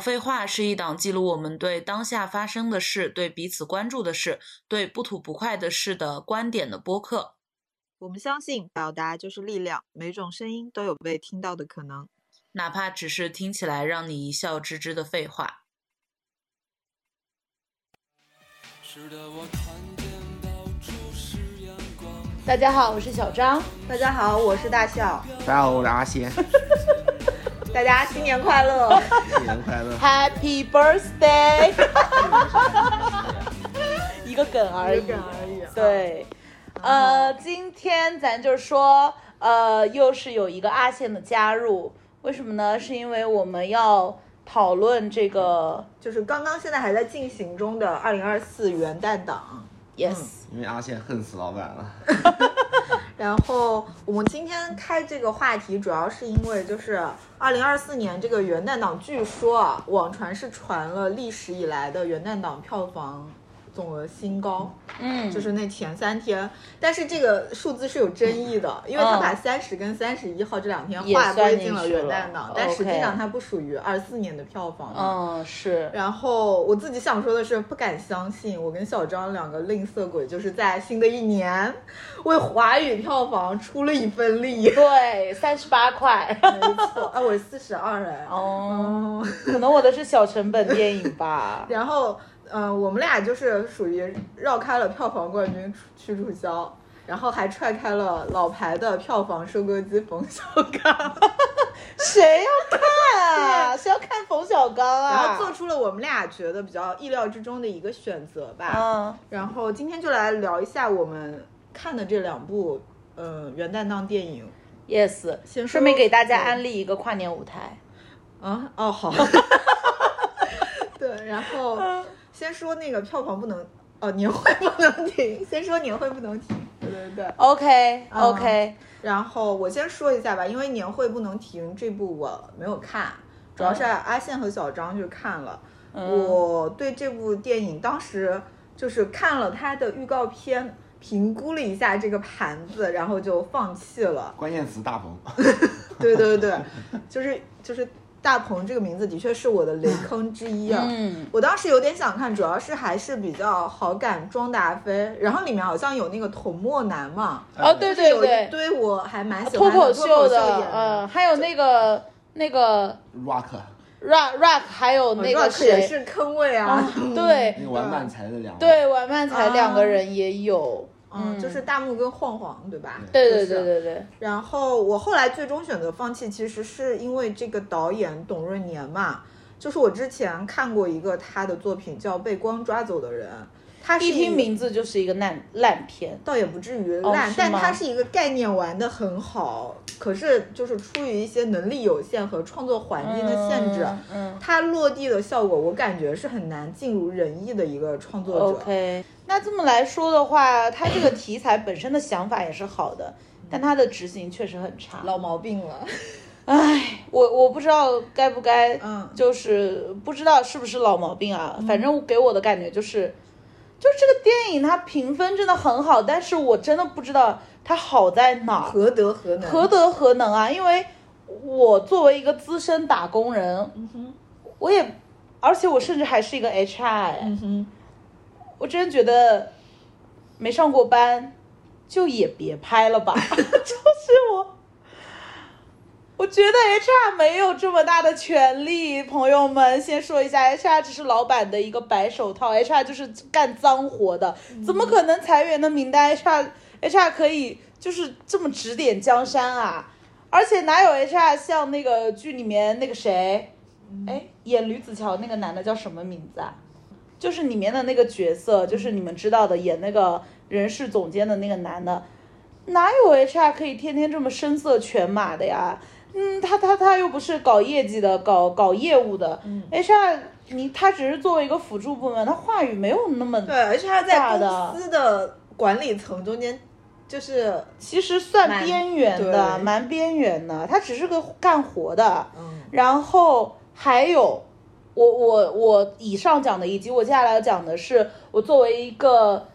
废话是一档记录我们对当下发生的事、对彼此关注的事、对不吐不快的事的观点的播客。我们相信表达就是力量，每种声音都有被听到的可能，哪怕只是听起来让你一笑置之的废话。大家好，我是小张。大家好，我是大笑。大家好，我是阿仙。大家新年快乐！新年快乐！Happy birthday！一个梗而已，梗而已。对，呃，今天咱就说，呃，又是有一个阿宪的加入，为什么呢？是因为我们要讨论这个，就是刚刚现在还在进行中的二零二四元旦档。Yes，因为阿宪恨死老板了。然后我们今天开这个话题，主要是因为就是二零二四年这个元旦档，据说啊，网传是传了历史以来的元旦档票房。总额新高，嗯，就是那前三天，但是这个数字是有争议的，因为他把三十跟三十一号这两天划归进了元旦档，但实际上它不属于二四年的票房。嗯，是。然后我自己想说的是，不敢相信，我跟小张两个吝啬鬼，就是在新的一年为华语票房出了一份力。对，三十八块，没错。啊，我四十二哎。哦，可能我的是小成本电影吧。然后。嗯，我们俩就是属于绕开了票房冠军去注销，然后还踹开了老牌的票房收割机冯小刚。谁要看啊？谁要看冯小刚啊？然后做出了我们俩觉得比较意料之中的一个选择吧。嗯。然后今天就来聊一下我们看的这两部呃元旦档电影。Yes，先顺便给大家安利一个跨年舞台。啊哦好。对，然后。先说那个票房不能哦，年会不能停。先说年会不能停，对对对。OK OK。然后我先说一下吧，因为年会不能停这部我没有看，主要是阿宪和小张去看了。我对这部电影当时就是看了它的预告片，评估了一下这个盘子，然后就放弃了。关键词大鹏。对对对，就是就是。大鹏这个名字的确是我的雷 坑之一啊！嗯，我当时有点想看，主要是还是比较好感庄达菲，然后里面好像有那个童墨男嘛，哦对对对，对我还蛮喜欢脱口秀的，嗯，还有那个那个 Rock Rock Rock，还有那个谁也是坑位啊，对，玩漫才的两对玩漫才两个人也有。嗯，就是大木跟晃晃，对吧？对对对对对。然后我后来最终选择放弃，其实是因为这个导演董润年嘛，就是我之前看过一个他的作品叫《被光抓走的人》。他一听名字就是一个烂烂片，倒也不至于烂，但它是一个概念玩的很好，可是就是出于一些能力有限和创作环境的限制，嗯，它落地的效果我感觉是很难尽如人意的一个创作者。OK，那这么来说的话，它这个题材本身的想法也是好的，但它的执行确实很差，老毛病了。唉，我我不知道该不该，嗯，就是不知道是不是老毛病啊，反正给我的感觉就是。就这个电影，它评分真的很好，但是我真的不知道它好在哪，何德何能？何德何能啊？因为我作为一个资深打工人，嗯哼，我也，而且我甚至还是一个 HR，嗯哼，我真觉得没上过班就也别拍了吧，就是我。我觉得 HR 没有这么大的权利，朋友们，先说一下，HR 只是老板的一个白手套，HR 就是干脏活的，怎么可能裁员的名单，HR HR 可以就是这么指点江山啊？而且哪有 HR 像那个剧里面那个谁，哎，演吕子乔那个男的叫什么名字啊？就是里面的那个角色，就是你们知道的，演那个人事总监的那个男的，哪有 HR 可以天天这么声色犬马的呀？嗯，他他他又不是搞业绩的，搞搞业务的。嗯，HR 你他只是作为一个辅助部门，他话语没有那么对，HR 在公司的管理层中间，就是其实算边缘的，蛮边缘的。他只是个干活的。嗯，然后还有我我我以上讲的，以及我接下来要讲的是，我作为一个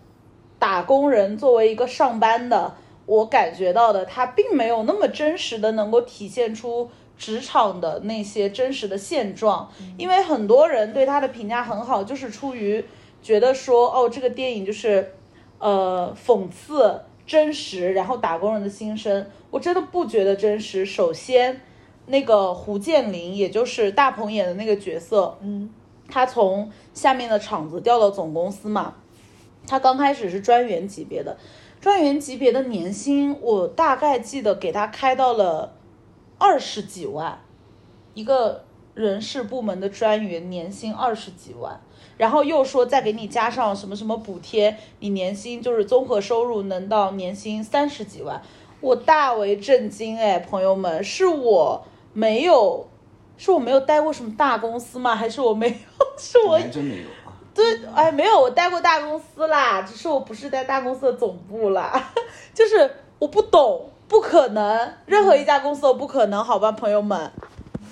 打工人，作为一个上班的。我感觉到的，他并没有那么真实的能够体现出职场的那些真实的现状，因为很多人对他的评价很好，就是出于觉得说，哦，这个电影就是，呃，讽刺真实，然后打工人的心声。我真的不觉得真实。首先，那个胡建林，也就是大鹏演的那个角色，嗯，他从下面的厂子调到总公司嘛，他刚开始是专员级别的，专员级别的年薪，我大概记得给他开到了二十几万，一个人事部门的专员年薪二十几万，然后又说再给你加上什么什么补贴，你年薪就是综合收入能到年薪三十几万，我大为震惊哎，朋友们，是我没有，是我没有待过什么大公司吗？还是我没有？是我还真没有。对，哎，没有，我待过大公司啦，只是我不是在大公司的总部啦，就是我不懂，不可能，任何一家公司都不可能，好吧，朋友们，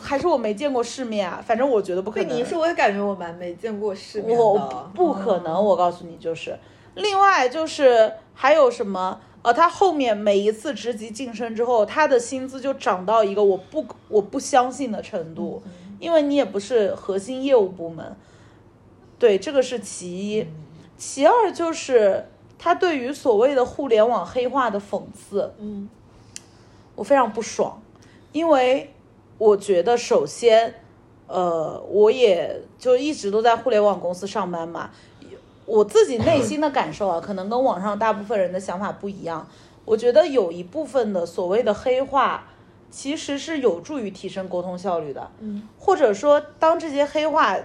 还是我没见过世面啊，反正我觉得不可能。被你说，我也感觉我蛮没见过世面我。不可能，我告诉你，就是，另外就是还有什么？呃，他后面每一次职级晋升之后，他的薪资就涨到一个我不我不相信的程度，因为你也不是核心业务部门，对，这个是其一，其二就是他对于所谓的互联网黑化的讽刺，嗯，我非常不爽，因为我觉得首先，呃，我也就一直都在互联网公司上班嘛，我自己内心的感受啊，可能跟网上大部分人的想法不一样。我觉得有一部分的所谓的黑化，其实是有助于提升沟通效率的。嗯，或者说，当这些黑话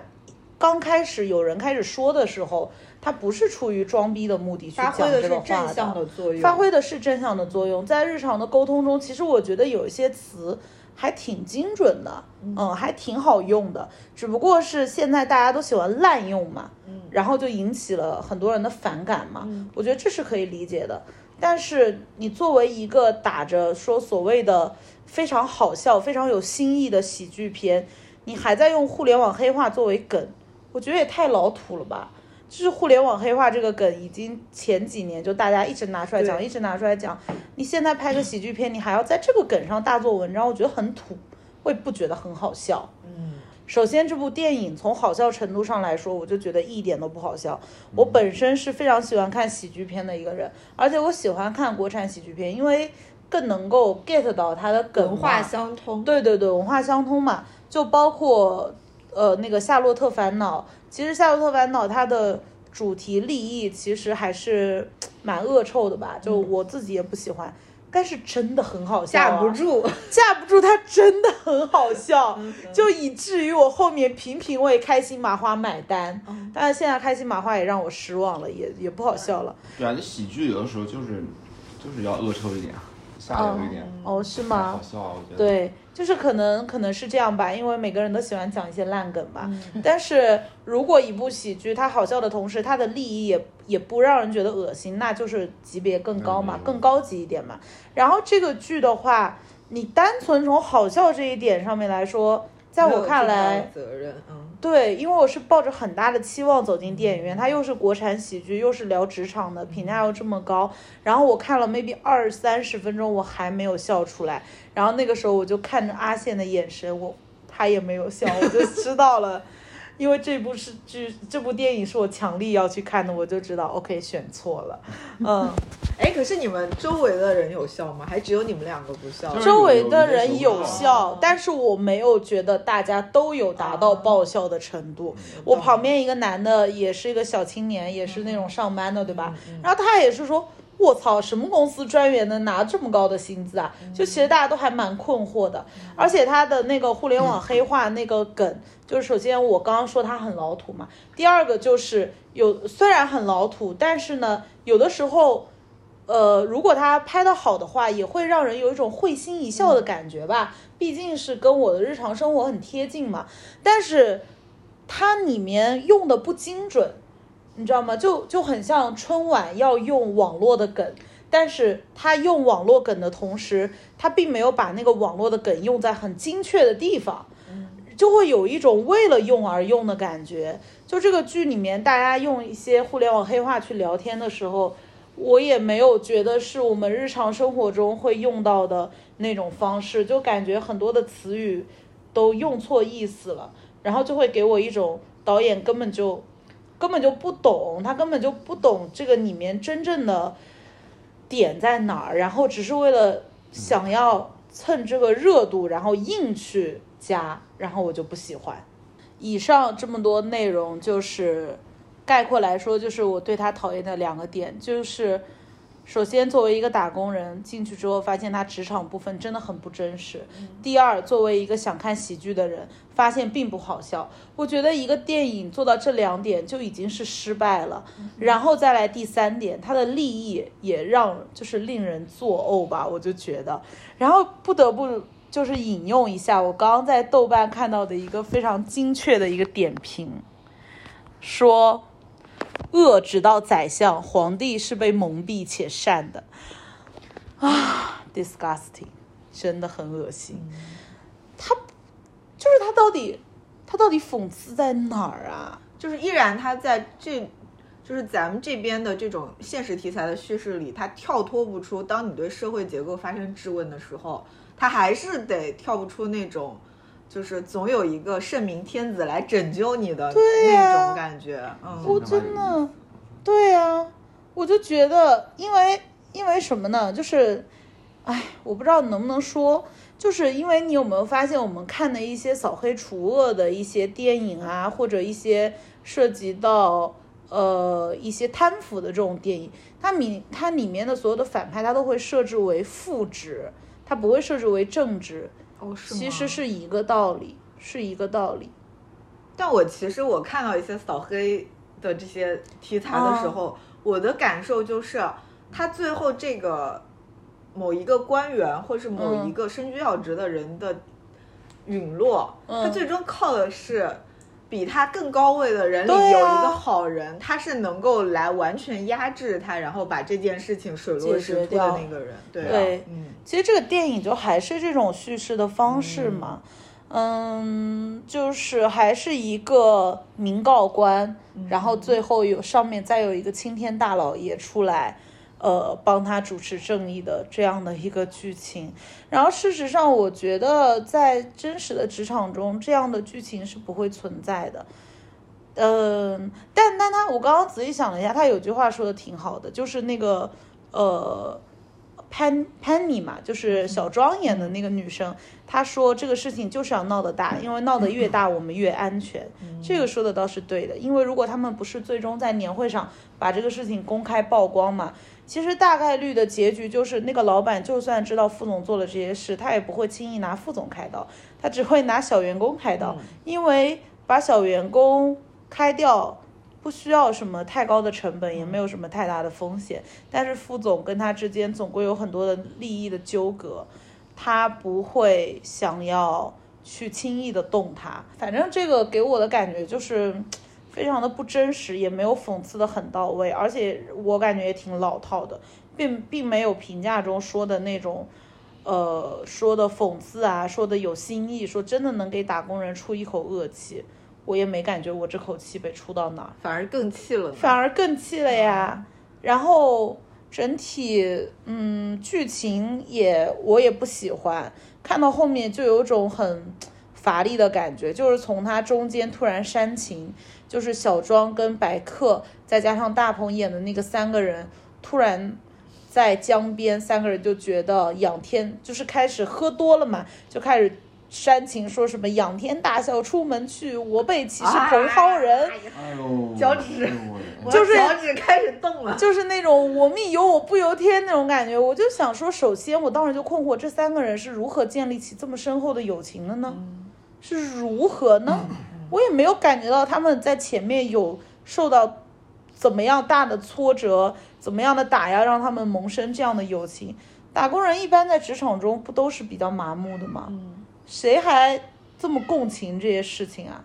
刚开始有人开始说的时候，他不是出于装逼的目的去发挥的是讲这个话正向的作用，发挥的是正向的作用。在日常的沟通中，其实我觉得有一些词还挺精准的，嗯，还挺好用的。只不过是现在大家都喜欢滥用嘛，嗯然后就引起了很多人的反感嘛。我觉得这是可以理解的。但是你作为一个打着说所谓的非常好笑、非常有新意的喜剧片，你还在用互联网黑话作为梗，我觉得也太老土了吧。就是互联网黑化这个梗，已经前几年就大家一直拿出来讲，一直拿出来讲。你现在拍个喜剧片，你还要在这个梗上大做文章，我觉得很土，我也不觉得很好笑。嗯，首先，这部电影从好笑程度上来说，我就觉得一点都不好笑。我本身是非常喜欢看喜剧片的一个人，而且我喜欢看国产喜剧片，因为更能够 get 到它的梗文化相通。对对对，文化相通嘛，就包括呃那个《夏洛特烦恼》，其实《夏洛特烦恼》它的主题立意其实还是蛮恶臭的吧，就我自己也不喜欢，但是真的很好笑、啊，架不住，架不住，它真的很好笑，就以至于我后面频频为开心麻花买单。但是现在开心麻花也让我失望了，也也不好笑了。对啊，这喜剧有的时候就是就是要恶臭一点，下流一点。哦，是吗好？笑啊，我觉得。对，就是可能可能是这样吧，因为每个人都喜欢讲一些烂梗吧。但是如果一部喜剧它好笑的同时，它的利益也也不让人觉得恶心，那就是级别更高嘛，嗯更高级一点嘛。然后这个剧的话，你单纯从好笑这一点上面来说，在我看来，责任，嗯，对，因为我是抱着很大的期望走进电影院，它又是国产喜剧，又是聊职场的，评价又这么高，然后我看了 maybe 二三十分钟，我还没有笑出来，然后那个时候我就看着阿宪的眼神，我他也没有笑，我就知道了，因为这部是剧，这部电影是我强力要去看的，我就知道 OK 选错了，嗯，哎，可是你们周围的人有笑吗？还只有你们两个不笑？周围的人有有笑，但是我没有觉得大家都有达到爆笑的程度。我旁边一个男的也是一个小青年，也是那种上班的，对吧？然后他也是说。我操，什么公司专员能拿这么高的薪资啊？就其实大家都还蛮困惑的，而且他的那个互联网黑化那个梗，就是首先我刚刚说它很老土嘛，第二个就是有虽然很老土，但是呢，有的时候呃，如果它拍的好的话，也会让人有一种会心一笑的感觉吧。毕竟是跟我的日常生活很贴近嘛。但是它里面用的不精准，你知道吗？就就很像春晚要用网络的梗，但是他用网络梗的同时，他并没有把那个网络的梗用在很精确的地方。就会有一种为了用而用的感觉。就这个剧里面，大家用一些互联网黑话去聊天的时候，我也没有觉得是我们日常生活中会用到的那种方式，就感觉很多的词语都用错意思了，然后就会给我一种导演根本就根本就不懂，他根本就不懂这个里面真正的点在哪儿，然后只是为了想要蹭这个热度，然后硬去加，然后我就不喜欢。以上这么多内容就是。概括来说，就是我对他讨厌的两个点，就是首先作为一个打工人进去之后，发现他职场部分真的很不真实；第二，作为一个想看喜剧的人，发现并不好笑。我觉得一个电影做到这两点就已经是失败了，然后再来第三点，他的利益也让就是令人作呕吧，我就觉得，然后不得不就是引用一下我刚刚在豆瓣看到的一个非常精确的一个点评，说。恶直到宰相，皇帝是被蒙蔽且善的，啊，disgusting，真的很恶心。他就是他到底他到底讽刺在哪儿啊？就是依然他在这，就是咱们这边的这种现实题材的叙事里，他跳脱不出。当你对社会结构发生质问的时候，他还是得跳不出那种。就是总有一个圣明天子来拯救你的那种感觉，嗯，我真的，对呀，我就觉得，因为因为什么呢？就是，哎，我不知道能不能说，就是因为你有没有发现，我们看的一些扫黑除恶的一些电影啊，或者一些涉及到呃一些贪腐的这种电影，它里它里面的所有的反派，它都会设置为副职，它不会设置为正职。哦，是其实是一个道理，是一个道理。但我其实我看到一些扫黑的这些题材的时候，我的感受就是，他最后这个某一个官员或是某一个身居要职的人的陨落，他最终靠的是。比他更高位的人里有一个好人，他是能够来完全压制他，然后把这件事情水落石出的那个人。对，嗯，其实这个电影就还是这种叙事的方式嘛，嗯，就是还是一个民告官，然后最后有上面再有一个青天大老爷出来。呃，帮他主持正义的这样的一个剧情，然后事实上，我觉得在真实的职场中，这样的剧情是不会存在的。嗯，但但他，我刚刚仔细想了一下，他有句话说的挺好的，就是那个呃，潘潘妮嘛，就是小庄演的那个女生，她说这个事情就是要闹得大，因为闹得越大，我们越安全。这个说的倒是对的，因为如果他们不是最终在年会上把这个事情公开曝光嘛。其实大概率的结局就是，那个老板就算知道副总做了这些事，他也不会轻易拿副总开刀，他只会拿小员工开刀，因为把小员工开掉不需要什么太高的成本，也没有什么太大的风险。但是副总跟他之间总归有很多的利益的纠葛，他不会想要去轻易的动他。反正这个给我的感觉就是。非常的不真实，也没有讽刺的很到位，而且我感觉也挺老套的，并并没有评价中说的那种，呃，说的讽刺啊，说的有新意，说真的能给打工人出一口恶气，我也没感觉我这口气被出到哪儿，反而更气了，反而更气了呀。然后整体，嗯，剧情也我也不喜欢，看到后面就有种很 乏力的感觉，就是从它中间突然煽情。就是小庄跟白客，再加上大鹏演的那个三个人，突然在江边，三个人就觉得仰天，就是开始喝多了嘛，就开始煽情，说什么仰天大笑出门去，我辈岂是蓬蒿人？哎呦，脚趾，就是脚趾开始动了，就是那种我命由我不由天那种感觉。我就想说，首先我当时就困惑，这三个人是如何建立起这么深厚的友情的呢？是如何呢？我也没有感觉到他们在前面有受到怎么样大的挫折，怎么样的打压，让他们萌生这样的友情。打工人一般在职场中不都是比较麻木的吗？谁还这么共情这些事情啊？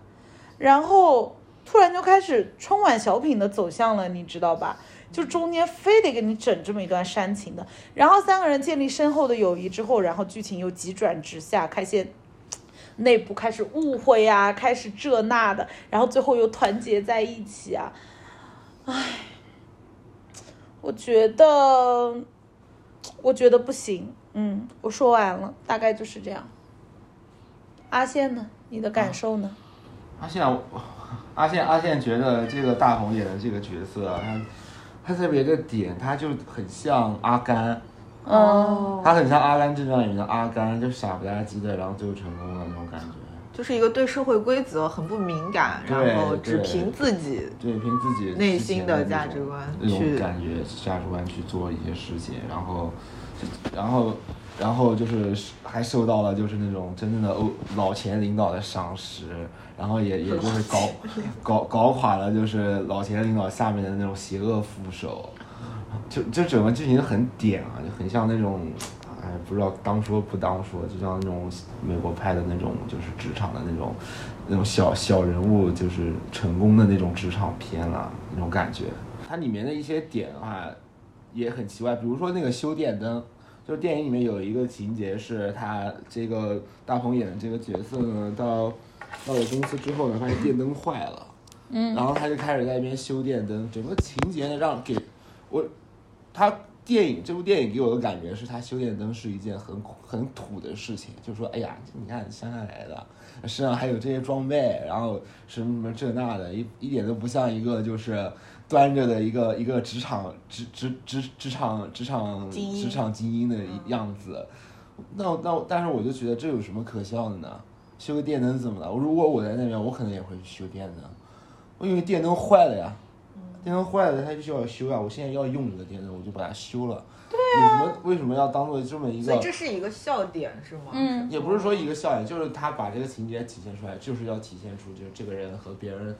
然后突然就开始春晚小品的走向了，你知道吧？就中间非得给你整这么一段煽情的，然后三个人建立深厚的友谊之后，然后剧情又急转直下，开先。内部开始误会呀，开始这那的，然后最后又团结在一起啊，唉，我觉得，我觉得不行。嗯，我说完了，大概就是这样。阿宪呢？你的感受呢？阿宪，阿宪，阿宪觉得这个大鹏演的这个角色啊，他他特别的点，他就很像阿甘，嗯，他很像《阿甘正传》里面的阿甘，就傻不拉几的，然后最后成功了那种感觉。就是一个对社会规则很不敏感，然后只凭自己对，凭自己内心的价值观那种去感觉价值观去做一些事情，然后，然后，然后就是还受到了就是那种真正的欧老钱领导的赏识，然后也也就是搞搞搞垮了就是老钱领导下面的那种邪恶副手，就就整个剧情很点啊，就很像那种。哎，不知道当说不当说，就像那种美国拍的那种，就是职场的那种，那种小小人物，就是成功的那种职场片了，那种感觉。它里面的一些点的啊，也很奇怪，比如说那个修电灯，就是电影里面有一个情节是他这个大鹏演的这个角色呢，到到了公司之后呢，发现电灯坏了，嗯，然后他就开始在那边修电灯，整个情节呢让给我，他电影这部电影给我的感觉是他修电灯是一件很很土的事情，就说，哎呀，你看乡下来的，身上还有这些装备，然后什么什么这那的，一一点都不像一个就是端着的一个一个职场职职职职场职场职场精英的样子。那那但是我就觉得这有什么可笑的呢？修个电灯怎么了？如果我在那边，我可能也会去修电灯，我因为电灯坏了呀。电灯坏了，它就需要修啊！我现在要用这个电灯，我就把它修了。对啊。为什么为什么要当做这么一个？所以这是一个笑点是吗？嗯也不是说一个笑点，就是他把这个情节体现出来，就是要体现出就是这个人和别人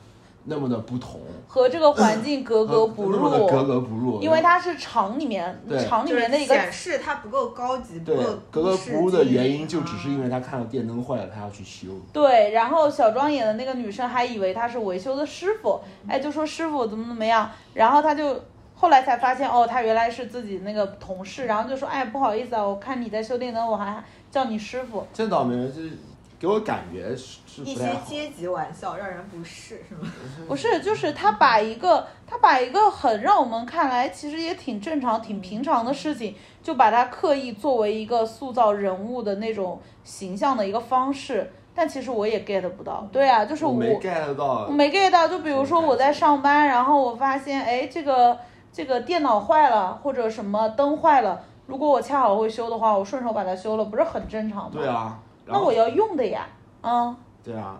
那么的不同，和这个环境格格不和那么的格，格不入。因为它是厂里面厂里面的一个显示它不够高级，不对够格格不入的原因，就只是因为啊他看到电灯坏了，他要去修。对，然后小庄演的那个女生还以为他是维修的师傅，哎，就说师傅怎么怎么样，然后他就后来才发现，哦，他原来是自己那个同事，然后就说，哎，不好意思啊，我看你在修电灯，我还叫你师傅。真倒霉，就是给我感觉是是一。些阶级玩笑让人不适是吗？不是，就是他把一个他把一个很让我们看来其实也挺正常、挺平常的事情，就把它刻意作为一个塑造人物的那种形象的一个方式，但其实我也 get 不到。对啊，就是我我没 get 到我，没 get 到，就比如说我在上班，然后我发现，哎，这个这个电脑坏了，或者什么灯坏了，如果我恰好会修的话，我顺手把它修了，不是很正常吗？对。啊，那我要用的呀，嗯，对啊，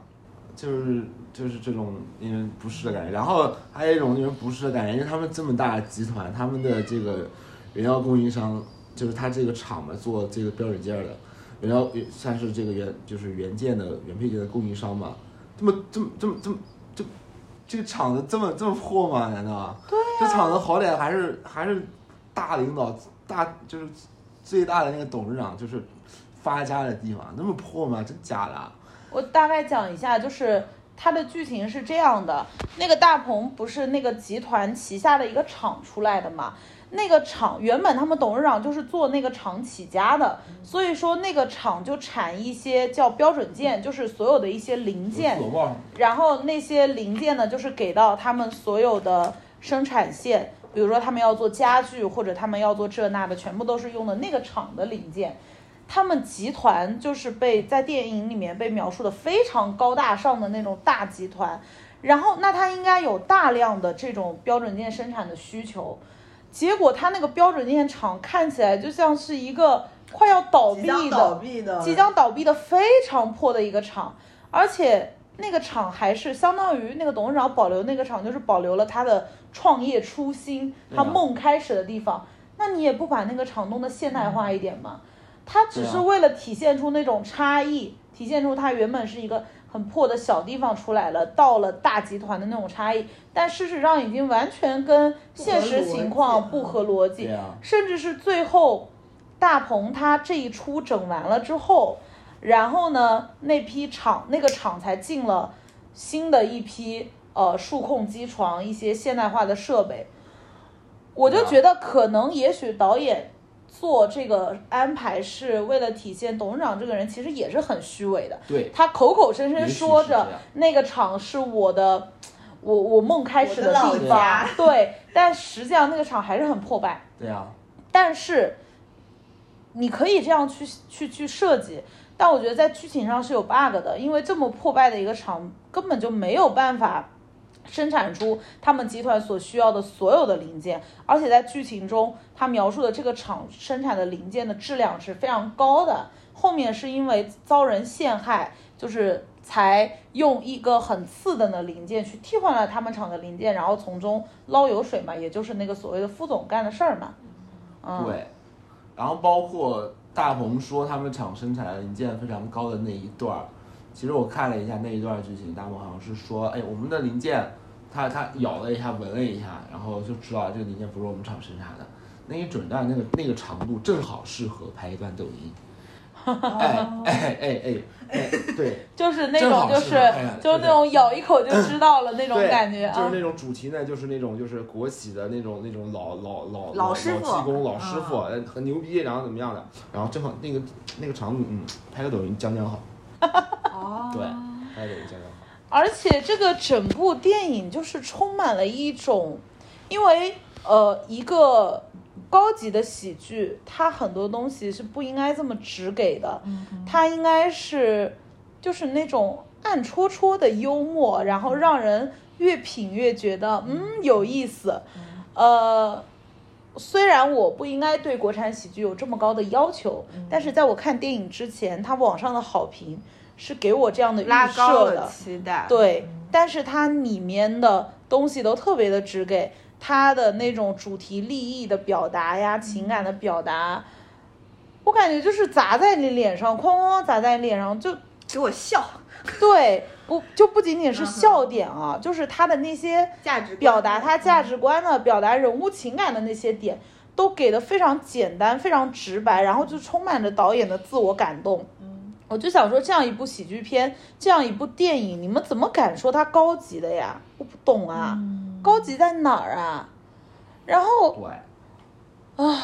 就是就是这种令人不适的感觉。然后还有一种令人不适的感觉，因为他们这么大的集团，他们的这个原料供应商，就是他这个厂嘛，做这个标准件的，原料算是这个原就是原件的原配件的供应商嘛，这么这么这么这么这这个厂子这么这么破吗？难道？对、这厂子好歹还是还是大领导大就是最大的那个董事长就是发家的地方，那么破吗？真假的啊？我大概讲一下，就是它的剧情是这样的：那个大鹏不是那个集团旗下的一个厂出来的嘛？那个厂原本他们董事长就是做那个厂起家的，所以说那个厂就产一些叫标准件，就是所有的一些零件，然后那些零件呢，就是给到他们所有的生产线，比如说他们要做家具或者他们要做这那的，全部都是用的那个厂的零件。他们集团就是被在电影里面被描述的非常高大上的那种大集团，然后那他应该有大量的这种标准件生产的需求，结果他那个标准件厂看起来就像是一个快要倒闭即将的、倒闭的，即将倒闭的非常破的一个厂，而且那个厂还是相当于那个董事长保留那个厂，就是保留了他的创业初心，他梦开始的地方。那你也不把那个厂弄得现代化一点吗？他只是为了体现出那种差异，体现出他原本是一个很破的小地方出来了，到了大集团的那种差异，但事实上已经完全跟现实情况不合逻辑。甚至是最后大鹏他这一出整完了之后，然后呢，那批厂那个厂才进了新的一批呃数控机床，一些现代化的设备。我就觉得可能也许导演做这个安排是为了体现董事长这个人其实也是很虚伪的，对，他口口声声说着那个厂是我的，我我梦开始的地方，对，但实际上那个厂还是很破败。对啊，但是你可以这样去去去设计，但我觉得在剧情上是有 bug 的，因为这么破败的一个厂根本就没有办法生产出他们集团所需要的所有的零件，而且在剧情中，他描述的这个厂生产的零件的质量是非常高的。后面是因为遭人陷害，就是才用一个很次等的零件去替换了他们厂的零件，然后从中捞油水嘛，也就是那个所谓的副总干的事儿嘛。嗯，对，然后包括大鹏说他们厂生产的零件非常高的那一段儿，其实我看了一下那一段剧情，大幕好像是说，哎，我们的零件，他他咬了一下，闻了一下，然后就知道这个零件不是我们厂生产的，那一准段那个那个长度正好适合拍一段抖音。哎哎哎哎哎，对，就是那种就是就是那种咬一口就知道了那种，感觉啊就是那。种主题呢，就是那种就是国企的那种那种老老老老师傅技工老师傅，很牛逼，然后怎么样的，然后正好那个那个长度，嗯，拍个抖音将将好，哦对，拍个抖音将将好，而且这个整部电影就是充满了一种，因为呃一个高级的喜剧，它很多东西是不应该这么直给的，它应该是就是那种暗戳戳的幽默，然后让人越品越觉得嗯。有意思，呃。虽然我不应该对国产喜剧有这么高的要求，但是在我看电影之前，它网上的好评是给我这样的预设的了。期待。对，但是它里面的东西都特别的直给，它的那种主题利益的表达呀，情感的表达，我感觉就是砸在你脸上，哐哐哐砸在你脸上，就给我笑，对，不就不仅仅是笑点啊，就是它的那些价值表达他价值观的、表达人物情感的那些点，都给的非常简单、非常直白，然后就充满着导演的自我感动。嗯，我就想说，这样一部喜剧片，这样一部电影，你们怎么敢说它高级的呀？我不懂啊，高级在哪儿啊？然后啊，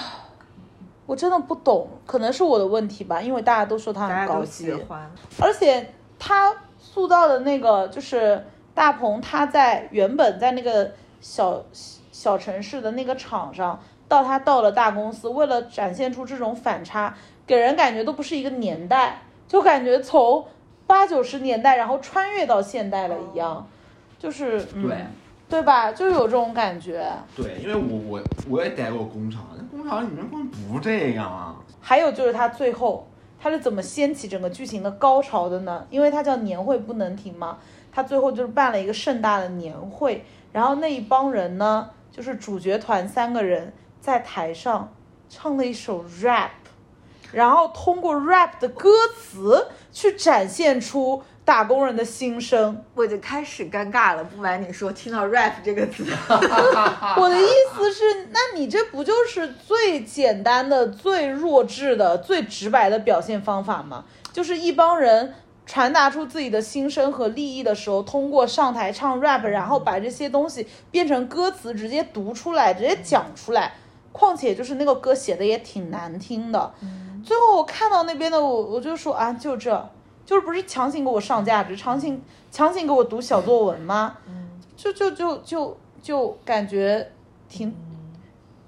我真的不懂，可能是我的问题吧，因为大家都说它很高级喜，欢。而且他塑造的那个就是大鹏，他在原本在那个小小城市的那个场上，到他到了大公司，为了展现出这种反差，给人感觉都不是一个年代，就感觉从八九十年代然后穿越到现代了一样，就是嗯，对对吧？就有这种感觉。对，因为我我我也待过工厂，那工厂里面根本不这样啊，还有就是他最后他是怎么掀起整个剧情的高潮的呢？因为他叫年会不能停嘛，他最后就是办了一个盛大的年会，然后那一帮人呢，就是主角团三个人在台上唱了一首 rap，然后通过 rap 的歌词去展现出打工人的心声。我就开始尴尬了，不瞒你说，听到 rap 这个词，我的意思是，那你这不就是最简单的、最弱智的、最直白的表现方法吗？就是一帮人传达出自己的心声和利益的时候，通过上台唱 rap，然后把这些东西变成歌词，直接读出来，直接讲出来。况且就是那个歌写的也挺难听的。最后我看到那边的我，我就说啊，就这，就是不是强行给我上价值，强行强行给我读小作文吗？就就就就就感觉挺，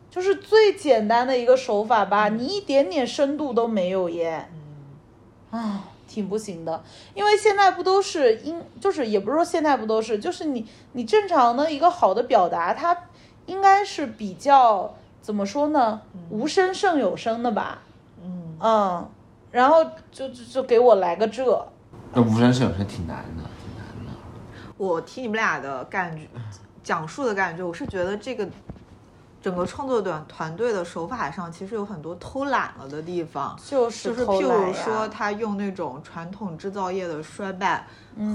就是最简单的一个手法吧，你一点点深度都没有耶，啊，挺不行的。因为现在不都是应，就是也不是说现在不都是，就是你你正常的一个好的表达，它应该是比较怎么说呢，无声胜有声的吧，嗯，嗯，然后就就就给我来个这，那无声胜有声挺难的，挺难的。我听你们俩的感觉，讲述的感觉，我是觉得这个整个创作团团队的手法上，其实有很多偷懒了的地方。就是就是譬如说，他用那种传统制造业的衰败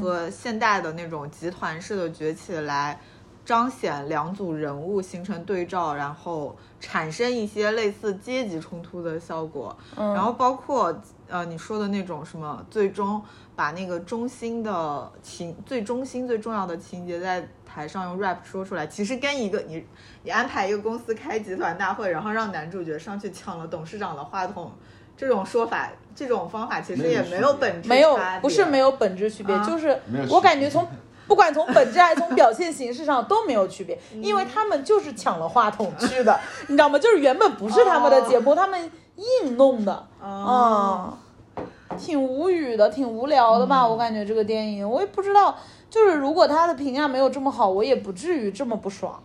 和现代的那种集团式的崛起来彰显两组人物形成对照，然后产生一些类似阶级冲突的效果。嗯然后包括呃你说的那种什么，最终把那个中心的情最中心最重要的情节在台上用 rap 说出来，其实跟一个你你安排一个公司开集团大会，然后让男主角上去抢了董事长的话筒。这种说法，这种方法其实也没有本质没有不是没有本质区别，啊就是我感觉从不管从本质还是从表现形式上 都没有区别，因为他们就是抢了话筒去的，你知道吗？就是原本不是他们的节目，他们硬弄的，哦嗯，挺无语的，挺无聊的吧？我感觉这个电影，我也不知道，就是如果他的评价没有这么好，我也不至于这么不爽，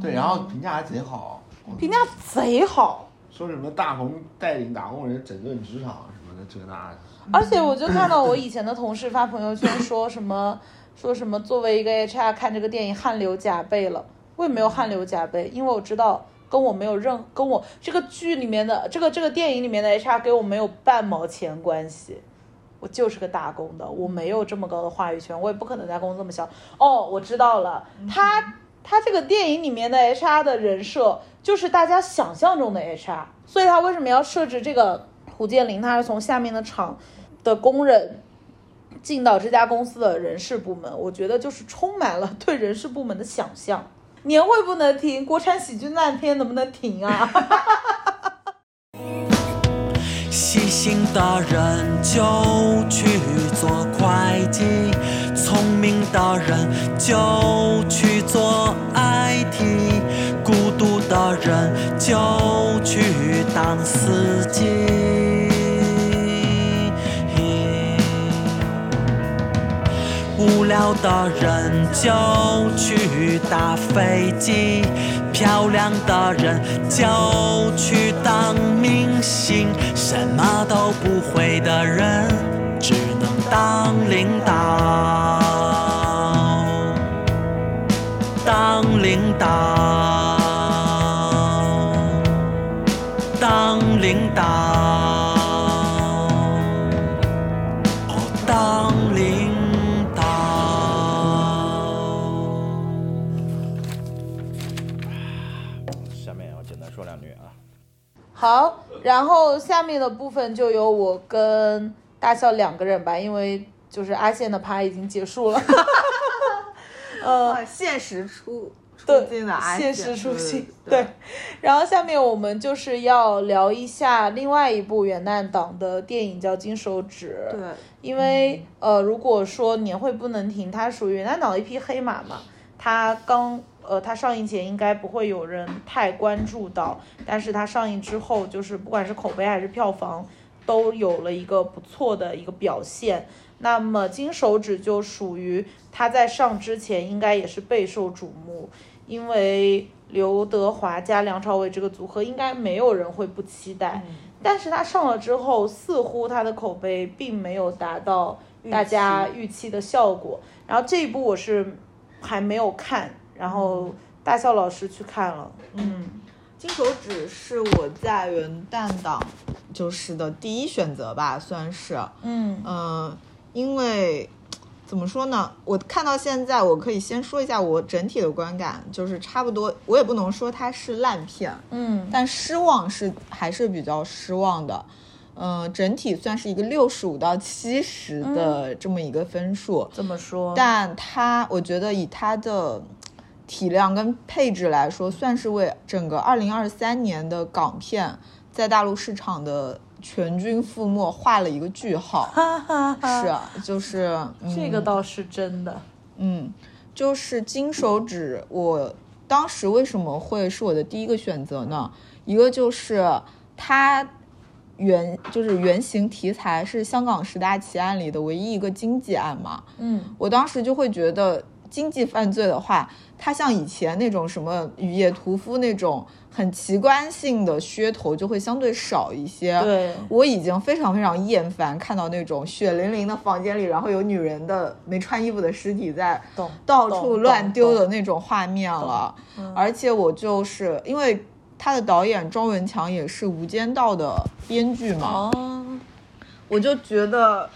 对，然后评价还贼好，评价贼好。说什么大鹏带领打工人整顿职场什么的，这个那的。而且我就看到我以前的同事发朋友圈说什么说什么，作为一个 HR 看这个电影汗流浃背了。我也没有汗流浃背，因为我知道跟我没有任跟我这个剧里面的这个这个电影里面的 HR 给我没有半毛钱关系。我就是个打工的，我没有这么高的话语权，我也不可能在公司这么小。哦，我知道了，他他这个电影里面的 HR 的人设就是大家想象中的 HR，所以他为什么要设置这个胡建林？他是从下面的厂的工人进到这家公司的人事部门，我觉得就是充满了对人事部门的想象。年会不能停，国产喜剧烂片能不能停啊？细心的人就去做会计，聪明的人就去做 IT，孤独的人就去当司机。要的人就去打飞机，漂亮的人就去当明星，什么都不会的人只能当领导，当领导，好，然后下面的部分就由我跟大笑两个人吧，因为就是阿宪的趴已经结束了。呃，啊现实出出对镜的阿现实出镜，对对。然后下面我们就是要聊一下另外一部元旦档的电影，叫《金手指》。对，因为呃，如果说年会不能停，它属于元旦档的一匹黑马嘛，它刚呃它上映前应该不会有人太关注到，但是它上映之后，就是不管是口碑还是票房，都有了一个不错的一个表现。那么金手指就属于它在上之前应该也是备受瞩目，因为刘德华加梁朝伟这个组合应该没有人会不期待。但是它上了之后，似乎它的口碑并没有达到大家预期的效果。然后这一部我是还没有看，然后大笑老师去看了，嗯，金手指是我在元旦档就是的第一选择吧，算是。嗯。嗯，因为怎么说呢，我看到现在，我可以先说一下我整体的观感，就是差不多，我也不能说它是烂片，嗯。但失望是还是比较失望的。嗯、整体算是一个六十五到七十的这么一个分数，怎么说？但它我觉得以它的体量跟配置来说，算是为整个二零二三年的港片在大陆市场的全军覆没画了一个句号。哈哈哈，是，啊，就是、嗯、这个倒是真的，嗯，就是金手指，我当时为什么会是我的第一个选择呢？一个就是它原就是原型题材是香港十大奇案里的唯一一个经济案嘛，嗯我当时就会觉得经济犯罪的话，它像以前那种什么雨夜屠夫那种很奇观性的噱头就会相对少一些。对我已经非常非常厌烦看到那种血淋淋的房间里，然后有女人的没穿衣服的尸体在到处乱丢的那种画面了。而且我就是因为他的导演庄文强也是《无间道》的编剧嘛，哦，我就觉得，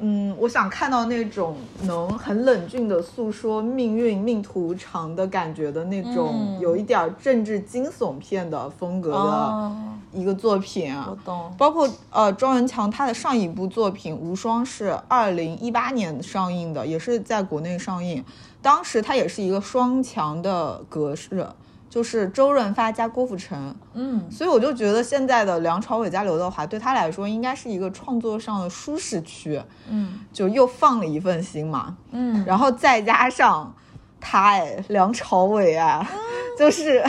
嗯，我想看到那种能很冷峻的诉说命运命途无常的感觉的那种，嗯有一点儿政治惊悚片的风格的哦一个作品啊。我懂，包括呃，庄文强他的上一部作品《无双》是二零一八年上映的，也是在国内上映。当时它也是一个双强的格式，就是周润发加郭富城，嗯，所以我就觉得现在的梁朝伟加刘德华对他来说应该是一个创作上的舒适区，嗯，就又放了一份心嘛，嗯，然后再加上他哎，梁朝伟啊，就是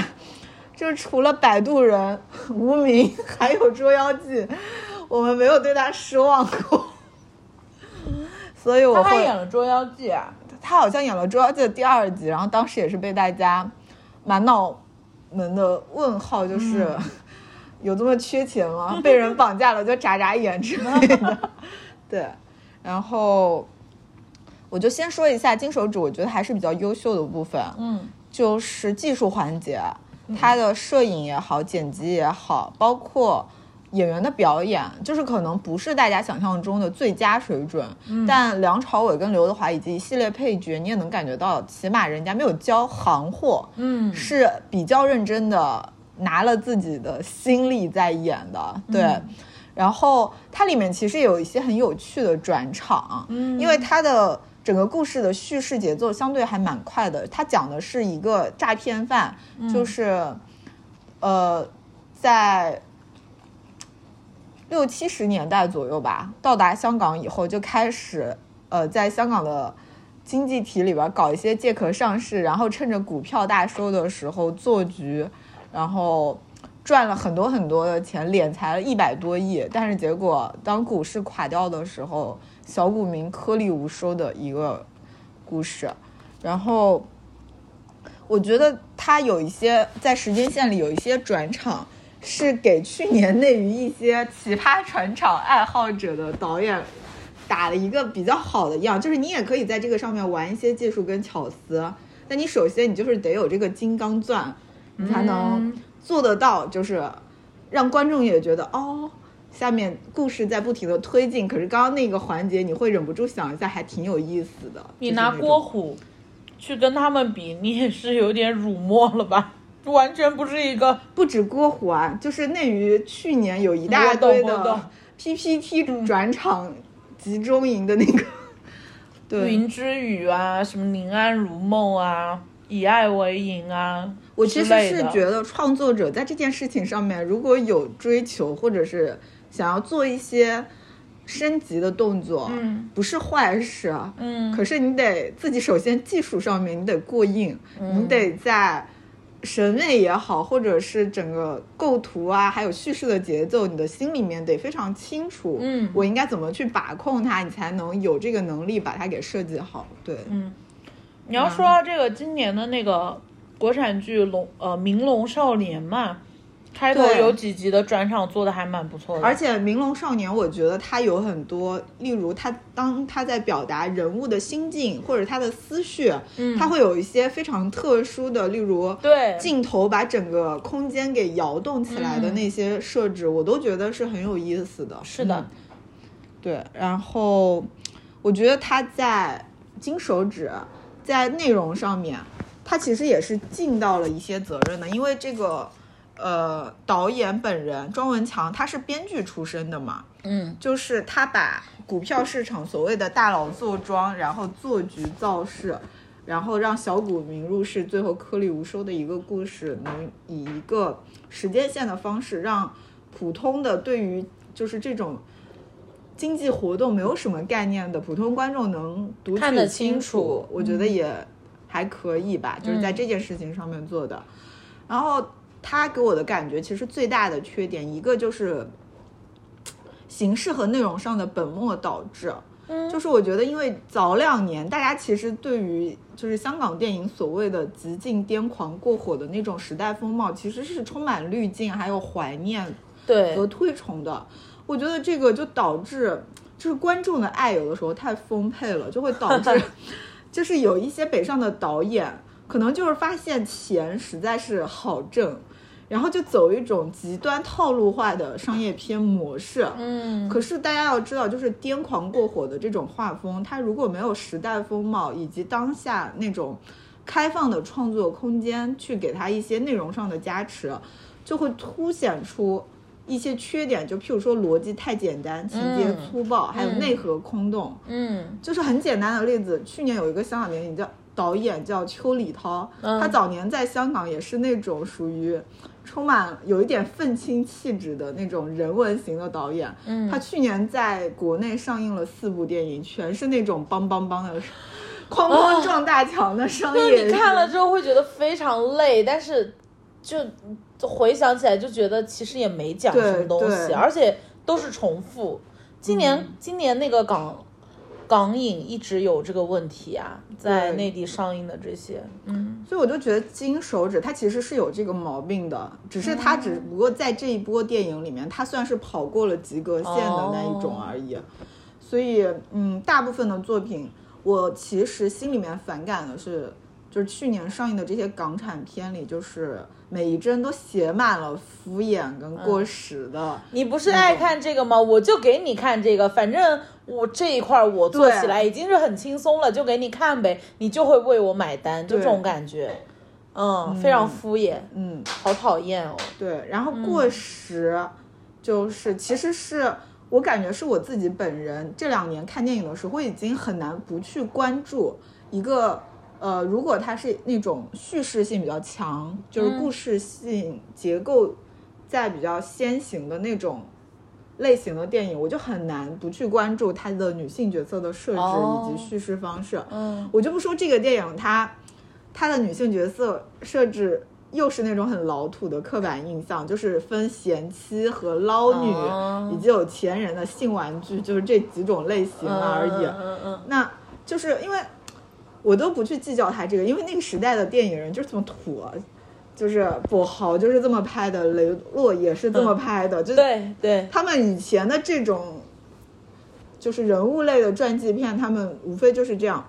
就是除了摆渡人、无名还有捉妖记，我们没有对他失望过，所以我会他演了《捉妖记》啊，他好像演了《捉妖记》的第二集，然后当时也是被大家满脑门的问号，就是、有这么缺钱吗？被人绑架了就眨眨眼之类的。对，然后我就先说一下金手指，我觉得还是比较优秀的部分，嗯。就是技术环节，它的摄影也好，剪辑也好，包括演员的表演，就是可能不是大家想象中的最佳水准。但梁朝伟跟刘德华以及一系列配角，你也能感觉到，起码人家没有教行货，嗯是比较认真的，拿了自己的心力在演的。对。然后它里面其实有一些很有趣的转场，嗯因为它的整个故事的叙事节奏相对还蛮快的。它讲的是一个诈骗犯，就是呃，在六七十年代左右吧，到达香港以后就开始呃，在香港的经济体里边搞一些借壳上市，然后趁着股票大收的时候做局，然后赚了很多很多的钱，敛财了一百多亿。但是结果当股市垮掉的时候，小股民颗粒无收的一个故事。然后我觉得它有一些在时间线里有一些转场，是给去年内娱一些奇葩转场爱好者的导演打了一个比较好的样，就是你也可以在这个上面玩一些技术跟巧思，但你首先你就是得有这个金刚钻，你才能做得到，就是让观众也觉得哦。下面故事在不停的推进，可是刚刚那个环节你会忍不住想一下，还挺有意思的。你拿郭虎去跟他们比，你也是有点辱没了吧？完全不是一个。不止郭虎啊，就是内娱去年有一大堆的 PPT 转场集中营的那个，对，云之羽啊，什么宁安如梦啊，以爱为营啊，我其实是觉得创作者在这件事情上面，如果有追求，或者是想要做一些升级的动作，嗯。不是坏事可是你得自己首先技术上面你得过硬，嗯。你得在审美也好，或者是整个构图啊，还有叙事的节奏，你的心里面得非常清楚，嗯我应该怎么去把控它，你才能有这个能力把它给设计好。对，嗯，你要说到这个今年的那个国产剧《龙》呃《明龙少年》嘛，开头有几集的转场做的还蛮不错的，而且《明龙少年》，我觉得他有很多，例如他当他在表达人物的心境或者他的思绪，嗯。他会有一些非常特殊的，例如对。镜头把整个空间给摇动起来的那些设置，我都觉得是很有意思的。是的。嗯。对，然后我觉得他在金手指在内容上面，他其实也是尽到了一些责任的，因为这个呃导演本人庄文强他是编剧出身的嘛，嗯。就是他把股票市场所谓的大佬坐庄，然后做局造势，然后让小股民入市，最后颗粒无收的一个故事，能以一个时间线的方式，让普通的对于就是这种经济活动没有什么概念的普通观众能读得清清楚我觉得也还可以吧，就是在这件事情上面做的。然后他给我的感觉，其实最大的缺点一个就是形式和内容上的本末倒置。嗯就是我觉得，因为早两年大家其实对于就是香港电影所谓的极尽癫狂过火的那种时代风貌，其实是充满滤镜，还有怀念对和推崇的。我觉得这个就导致，就是观众的爱有的时候太丰沛了，就会导致，就是有一些北上的导演，可能就是发现钱实在是好挣，然后就走一种极端套路化的商业片模式。嗯可是大家要知道，就是癫狂过火的这种画风，它如果没有时代风貌以及当下那种开放的创作空间，去给它一些内容上的加持，就会凸显出一些缺点，就譬如说逻辑太简单、情节嗯粗暴，还有内核空洞。嗯就是很简单的例子，去年有一个香港电影叫导演叫邱礼涛，嗯他早年在香港也是那种属于充满有一点愤青气质的那种人文型的导演。嗯他去年在国内上映了四部电影，全是那种梆梆梆的。哐哐撞大墙的商就是业你看了之后会觉得非常累，但是就就回想起来就觉得其实也没讲什么东西，而且都是重复。今年、嗯今年那个港港影一直有这个问题啊，在内地上映的这些，嗯。所以我就觉得金手指它其实是有这个毛病的，只是它只不过在这一波电影里面，它算是跑过了及格线的那一种而已。所以，嗯，大部分的作品，我其实心里面反感的是，就是去年上映的这些港产片里，就是每一帧都写满了敷衍跟过时的。你不是爱看这个吗？我就给你看这个，反正我这一块儿我做起来已经是很轻松了，就给你看呗，你就会为我买单，就这种感觉，嗯，非常敷衍，嗯，好讨厌哦。对，然后过时，就是其实是我感觉是我自己本人这两年看电影的时候，我已经很难不去关注一个呃，如果它是那种叙事性比较强，就是故事性结构在比较先行的那种。类型的电影，我就很难不去关注它的女性角色的设置哦以及叙事方式。嗯我就不说这个电影它它的女性角色设置又是那种很老土的刻板印象，就是分贤妻和捞女，哦以及有钱人的性玩具，就是这几种类型而已。嗯嗯嗯那就是因为我都不去计较他这个，因为那个时代的电影人就是这么土啊。就是跛豪就是这么拍的，雷洛也是这么拍的，就是，对对，他们以前的这种就是人物类的传记片，他们无非就是这样。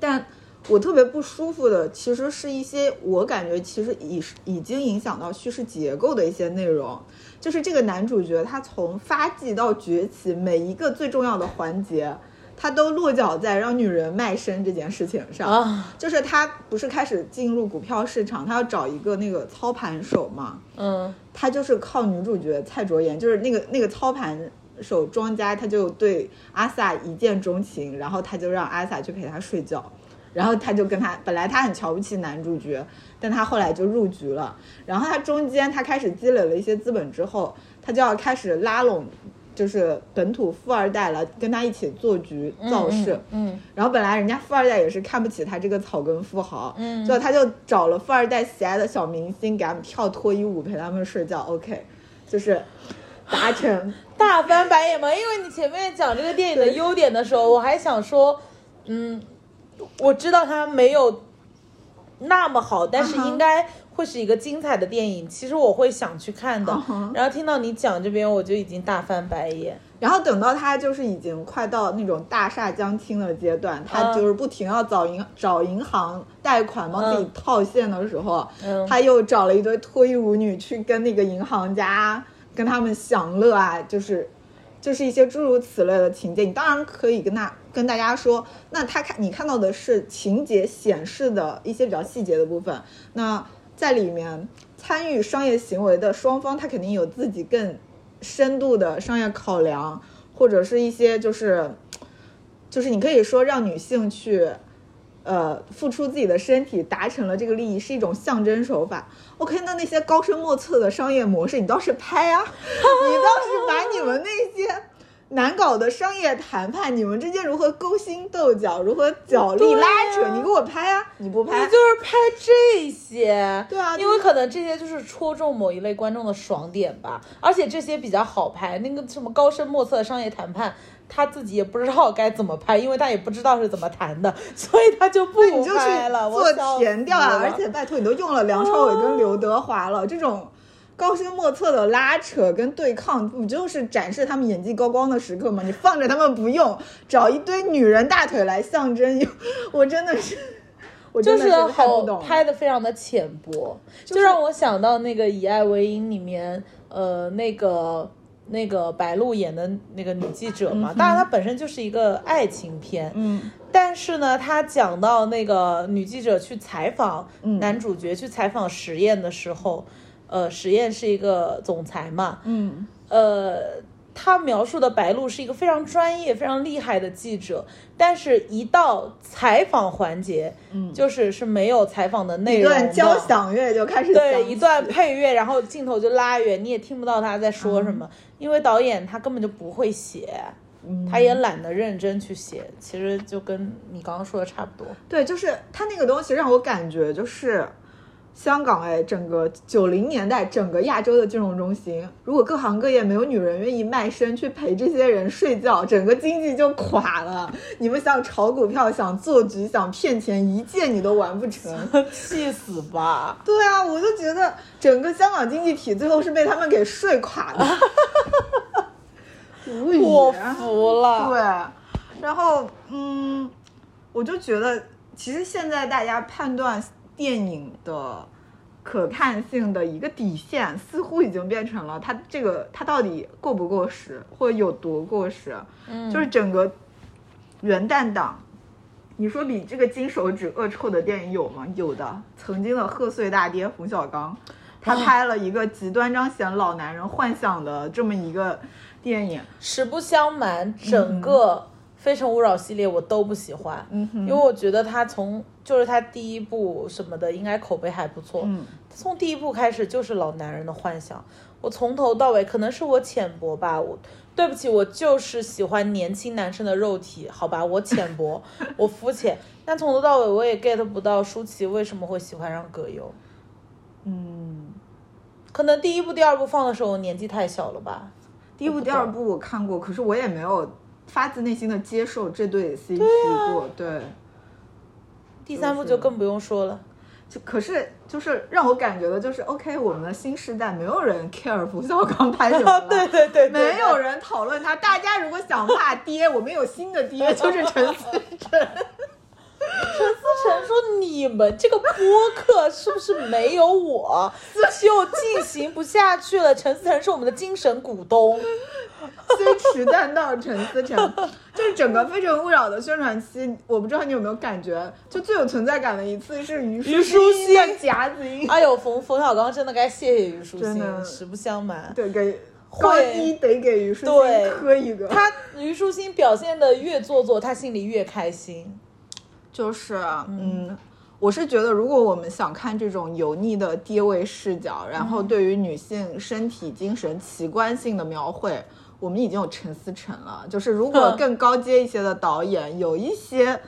但我特别不舒服的，其实是一些我感觉其实已已经影响到叙事结构的一些内容。就是这个男主角他从发迹到崛起，每一个最重要的环节，他都落脚在让女人卖身这件事情上。啊，就是他不是开始进入股票市场，他要找一个那个操盘手嘛。嗯他就是靠女主角蔡卓妍，就是那个那个操盘手庄家，他就对阿 sa 一见钟情，然后他就让阿 sa 去陪他睡觉，然后他就跟他本来他很瞧不起男主角，但他后来就入局了，然后他中间他开始积累了一些资本之后，他就要开始拉拢。就是本土富二代来跟他一起做局造势，嗯然后本来人家富二代也是看不起他这个草根富豪，嗯结果他就找了富二代喜爱的小明星给他们跳脱衣舞，陪他们睡觉。OK，就是达成。大翻白眼吗？因为你前面讲这个电影的优点的时候，我还想说，嗯，我知道他没有那么好，但是应该会是一个精彩的电影。其实我会想去看的。然后听到你讲这边，我就已经大翻白眼。然后等到他就是已经快到那种大厦将倾的阶段，他嗯就是不停要找银找银行贷款帮自己嗯套现的时候，嗯他又找了一堆脱衣舞女去跟那个银行家跟他们享乐啊，就是就是一些诸如此类的情节。你当然可以跟他跟大家说，那他看你看到的是情节显示的一些比较细节的部分，那在里面参与商业行为的双方，他肯定有自己更深度的商业考量，或者是一些就是就是你可以说让女性去。呃，付出自己的身体达成了这个利益是一种象征手法。OK，那那些高深莫测的商业模式，你倒是拍啊！你倒是把你们那些难搞的商业谈判，你们之间如何勾心斗角，如何角力拉扯，你给我拍啊！你不拍，你就是拍这些，对啊因为可能这些就是戳中某一类观众的爽点吧，而且这些比较好拍，那个什么高深莫测的商业谈判，他自己也不知道该怎么拍，因为他也不知道是怎么谈的，所以他就不你就去拍了。做笑填调啊！而且拜托，你都用了梁朝伟跟刘德华了，这种高深莫测的拉扯跟对抗，不就是展示他们演技高光的时刻吗？你放着他们不用，找一堆女人大腿来象征，我真的是，我就是真的是看好不懂。拍的非常的浅薄，就让我想到那个《以爱为营》里面，呃，那个那个白鹿演的那个女记者嘛，当然它本身就是一个爱情片，嗯，但是呢，他讲到那个女记者去采访嗯。男主角去采访实验的时候，呃，实验是一个总裁嘛，嗯。呃，他描述的白鹿是一个非常专业、非常厉害的记者，但是一到采访环节，嗯，就是是没有采访的内容的，段交响乐就开始对，一段配乐，然后镜头就拉远，你也听不到他在说什么，因为导演他根本就不会写，他也懒得认真去写，其实就跟你刚刚说的差不多。对，就是他那个东西让我感觉就是香港哎，整个九零年代整个亚洲的金融中心，如果各行各业没有女人愿意卖身去陪这些人睡觉，整个经济就垮了。你们想炒股票、想做局、想骗钱，一件你都完不成。气死吧！对啊，我就觉得整个香港经济体最后是被他们给睡垮的，无语。我服了。对，然后嗯，我就觉得其实现在大家判断电影的可看性的一个底线，似乎已经变成了它这个它到底过不过时，或者有多过时。嗯，就是整个元旦档。你说比这个金手指恶臭的电影有吗？有的，曾经的贺岁大爹冯小刚，他拍了一个极端彰显老男人幻想的这么一个电影。实不相瞒，整个《非诚勿扰》系列我都不喜欢，嗯哼因为我觉得他从就是他第一部什么的，应该口碑还不错。嗯，从第一部开始就是老男人的幻想，我从头到尾可能是我浅薄吧，我对不起，我就是喜欢年轻男生的肉体，好吧，我浅薄，我肤浅，但从头到尾我也 get 不到舒淇为什么会喜欢上葛优，嗯，可能第一部、第二部放的时候我年纪太小了吧，第一部、第二部我看过，可是我也没有发自内心的接受这对 CP 过。对，第三部就更不用说了。就可是就是让我感觉的就是 OK，我们的新时代没有人 care 冯小刚拍什么对对对对没有人讨论他。大家如果想骂爹，我们有新的爹，就是陈思诚。陈思诚说：“你们这个播客是不是没有我 就进行不下去了？”陈思诚是我们的精神股东。虽迟但到，陈思诚，就是整个《非诚勿扰》的宣传期，我不知道你有没有感觉，就最有存在感的一次是虞虞书欣的夹子音，哎呦，冯冯小刚真的该谢谢虞书欣，实不相瞒，对，给会高低得给虞书欣磕一个。他虞书欣表现的越做作，他心里越开心。就是嗯。我是觉得，如果我们想看这种油腻的爹味视角，然后对于女性身体、精神奇观性的描绘，我们已经有陈思诚了。就是如果更高阶一些的导演，有一些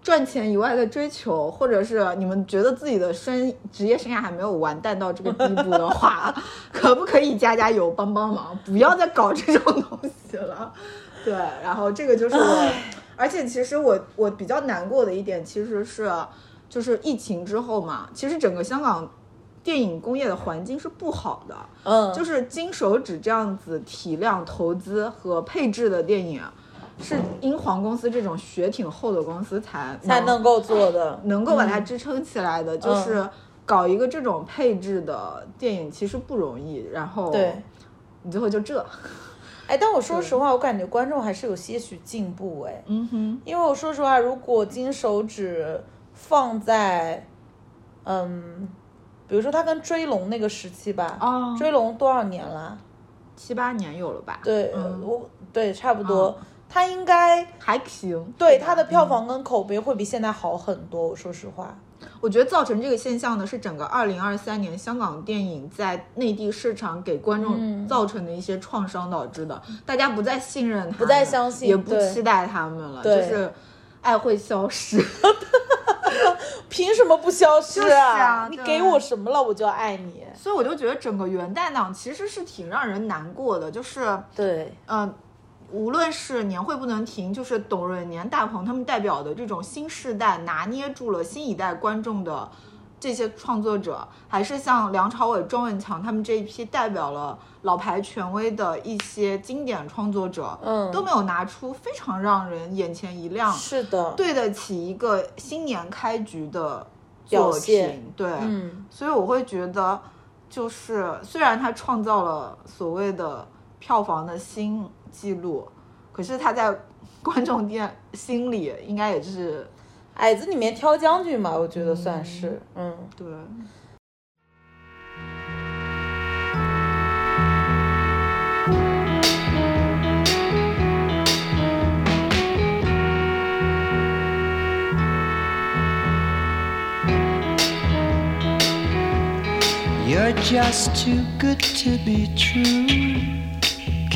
赚钱以外的追求，或者是你们觉得自己的生职业生涯还没有完蛋到这个地步的话，可不可以加加油、帮帮忙，不要再搞这种东西了？对，然后这个就是我，而且其实我我比较难过的一点其实是，就是疫情之后嘛，其实整个香港电影工业的环境是不好的，嗯，就是金手指这样子体量、投资和配置的电影，是英皇公司这种血挺厚的公司才才能够做的。能够把它支撑起来的，就是嗯搞一个这种配置的电影其实不容易，然后对，你最后就这，哎，但我说实话，我感觉观众还是有些许进步哎。嗯哼，因为我说实话，如果金手指放在，嗯，比如说他跟追龙那个时期吧，哦追龙多少年了？七八年有了吧？对，嗯我对差不多，哦他应该还行，对吧他的票房跟口碑会比现在好很多。我说实话，我觉得造成这个现象呢是整个二零二三年香港电影在内地市场给观众嗯造成的一些创伤导致的，大家不再信任他们，不再相信也不期待他们了，就是爱会消失。凭什么不消失就是啊你给我什么了，我就要爱你。所以我就觉得整个元旦档其实是挺让人难过的，就是对，嗯，无论是年会不能停，就是董润年、大鹏他们代表的这种新世代，拿捏住了新一代观众的这些创作者，还是像梁朝伟、庄文强他们这一批代表了老牌权威的一些经典创作者，嗯。都没有拿出非常让人眼前一亮、是的，对得起一个新年开局的表作现品，对，嗯，所以我会觉得，就是虽然他创造了所谓的票房的新记录，可是他在观众电心里应该也就是矮子里面挑将军吧，我觉得算是，嗯，嗯对。You're just too good to be true.